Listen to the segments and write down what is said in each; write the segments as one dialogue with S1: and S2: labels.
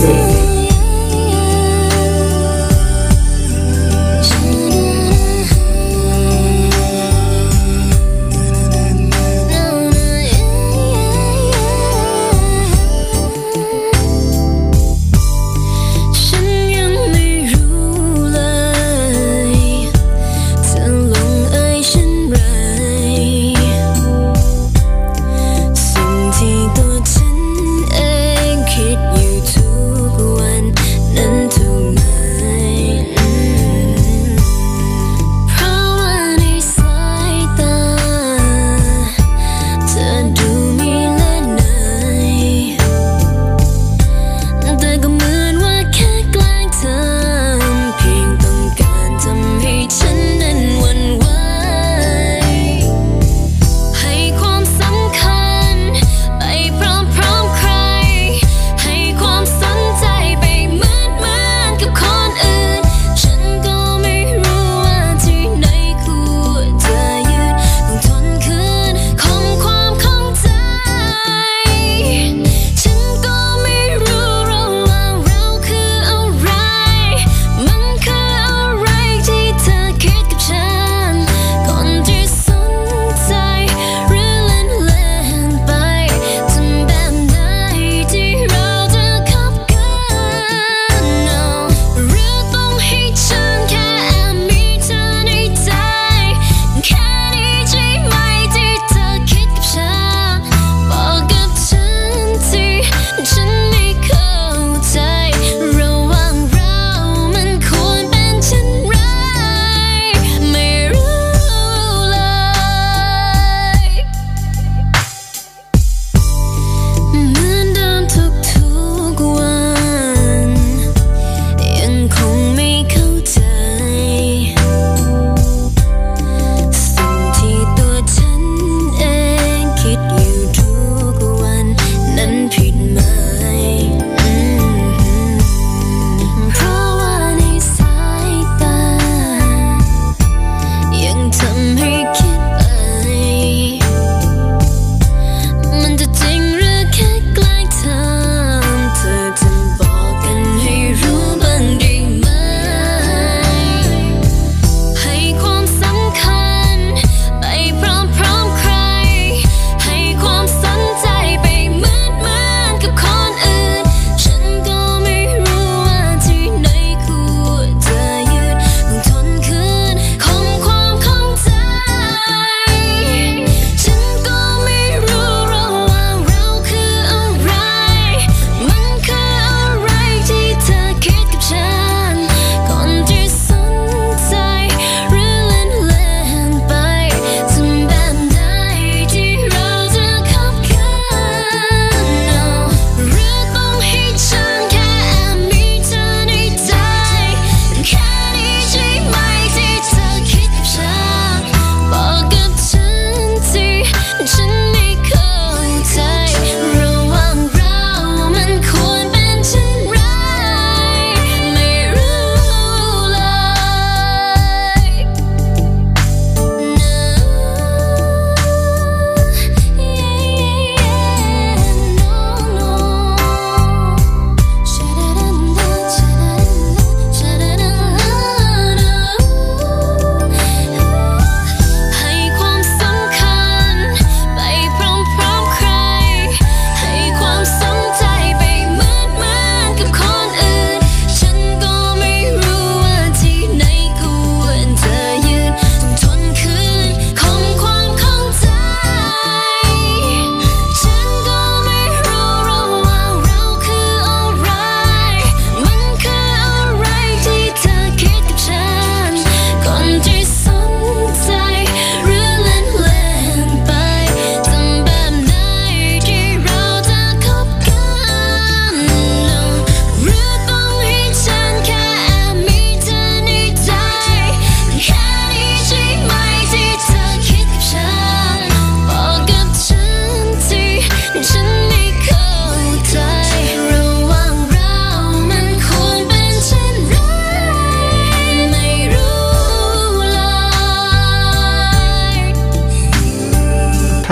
S1: ที่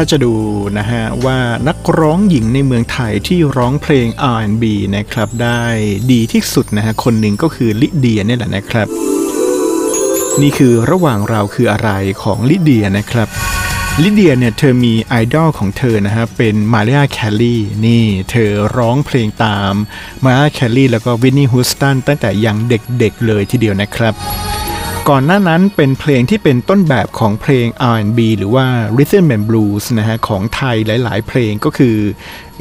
S1: ถ้าจะดูนะ
S2: ฮะว่านักร้องหญิงในเมืองไทยที่ร้องเพลง R&B นะครับได้ดีที่สุดนะฮะคนหนึ่งก็คือลิเดียนี่แหละนะครับ นี่คือระหว่างเราคืออะไรของลิเดียนะครับลิเดียเนี่ยเธอมีไอดอลของเธอนะฮะเป็นมาเรียแคลลี่นี่เธอร้องเพลงตามมาเรียแคลลี่แล้วก็วินนี่ฮูสตันตั้งแต่ยังเด็กๆเลยทีเดียวนะครับ ก่อนหน้านั้นเป็นเพลงที่เป็นต้นแบบของเพลง R&B หรือว่า Rhythm and Blues นะฮะของไทยหลาย ๆ เพลงก็คือ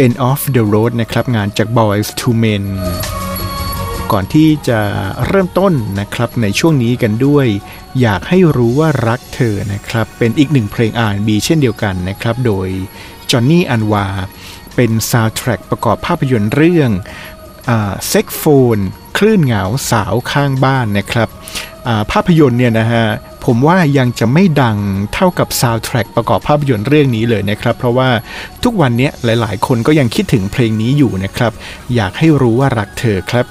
S2: End of the Road นะครับงานจาก Boys to Men ก่อนที่จะเริ่มต้นนะครับในช่วงนี้กันด้วย อยากให้รู้ว่ารักเธอนะครับเป็นอีกหนึ่งเพลง R&B เช่นเดียวกันนะครับโดยจอห์นนี่อันวาเป็นซาวด์แทร็กประกอบภาพยนตร์เรื่องเซ็กซ์โฟนคลื่นเหงาสาวข้างบ้านนะครับ ภาพยนตร์เนี่ยนะฮะผมว่ายังจะไม่ดังเท่ากับซาวด์แทร็กประกอบภาพยนตร์เรื่องนี้เลยนะครับ เพราะว่าทุกวันนี้หลายๆ คนก็ยังคิดถึงเพลงนี้อยู่นะครับ อยากให้รู้ว่ารักเธอครับ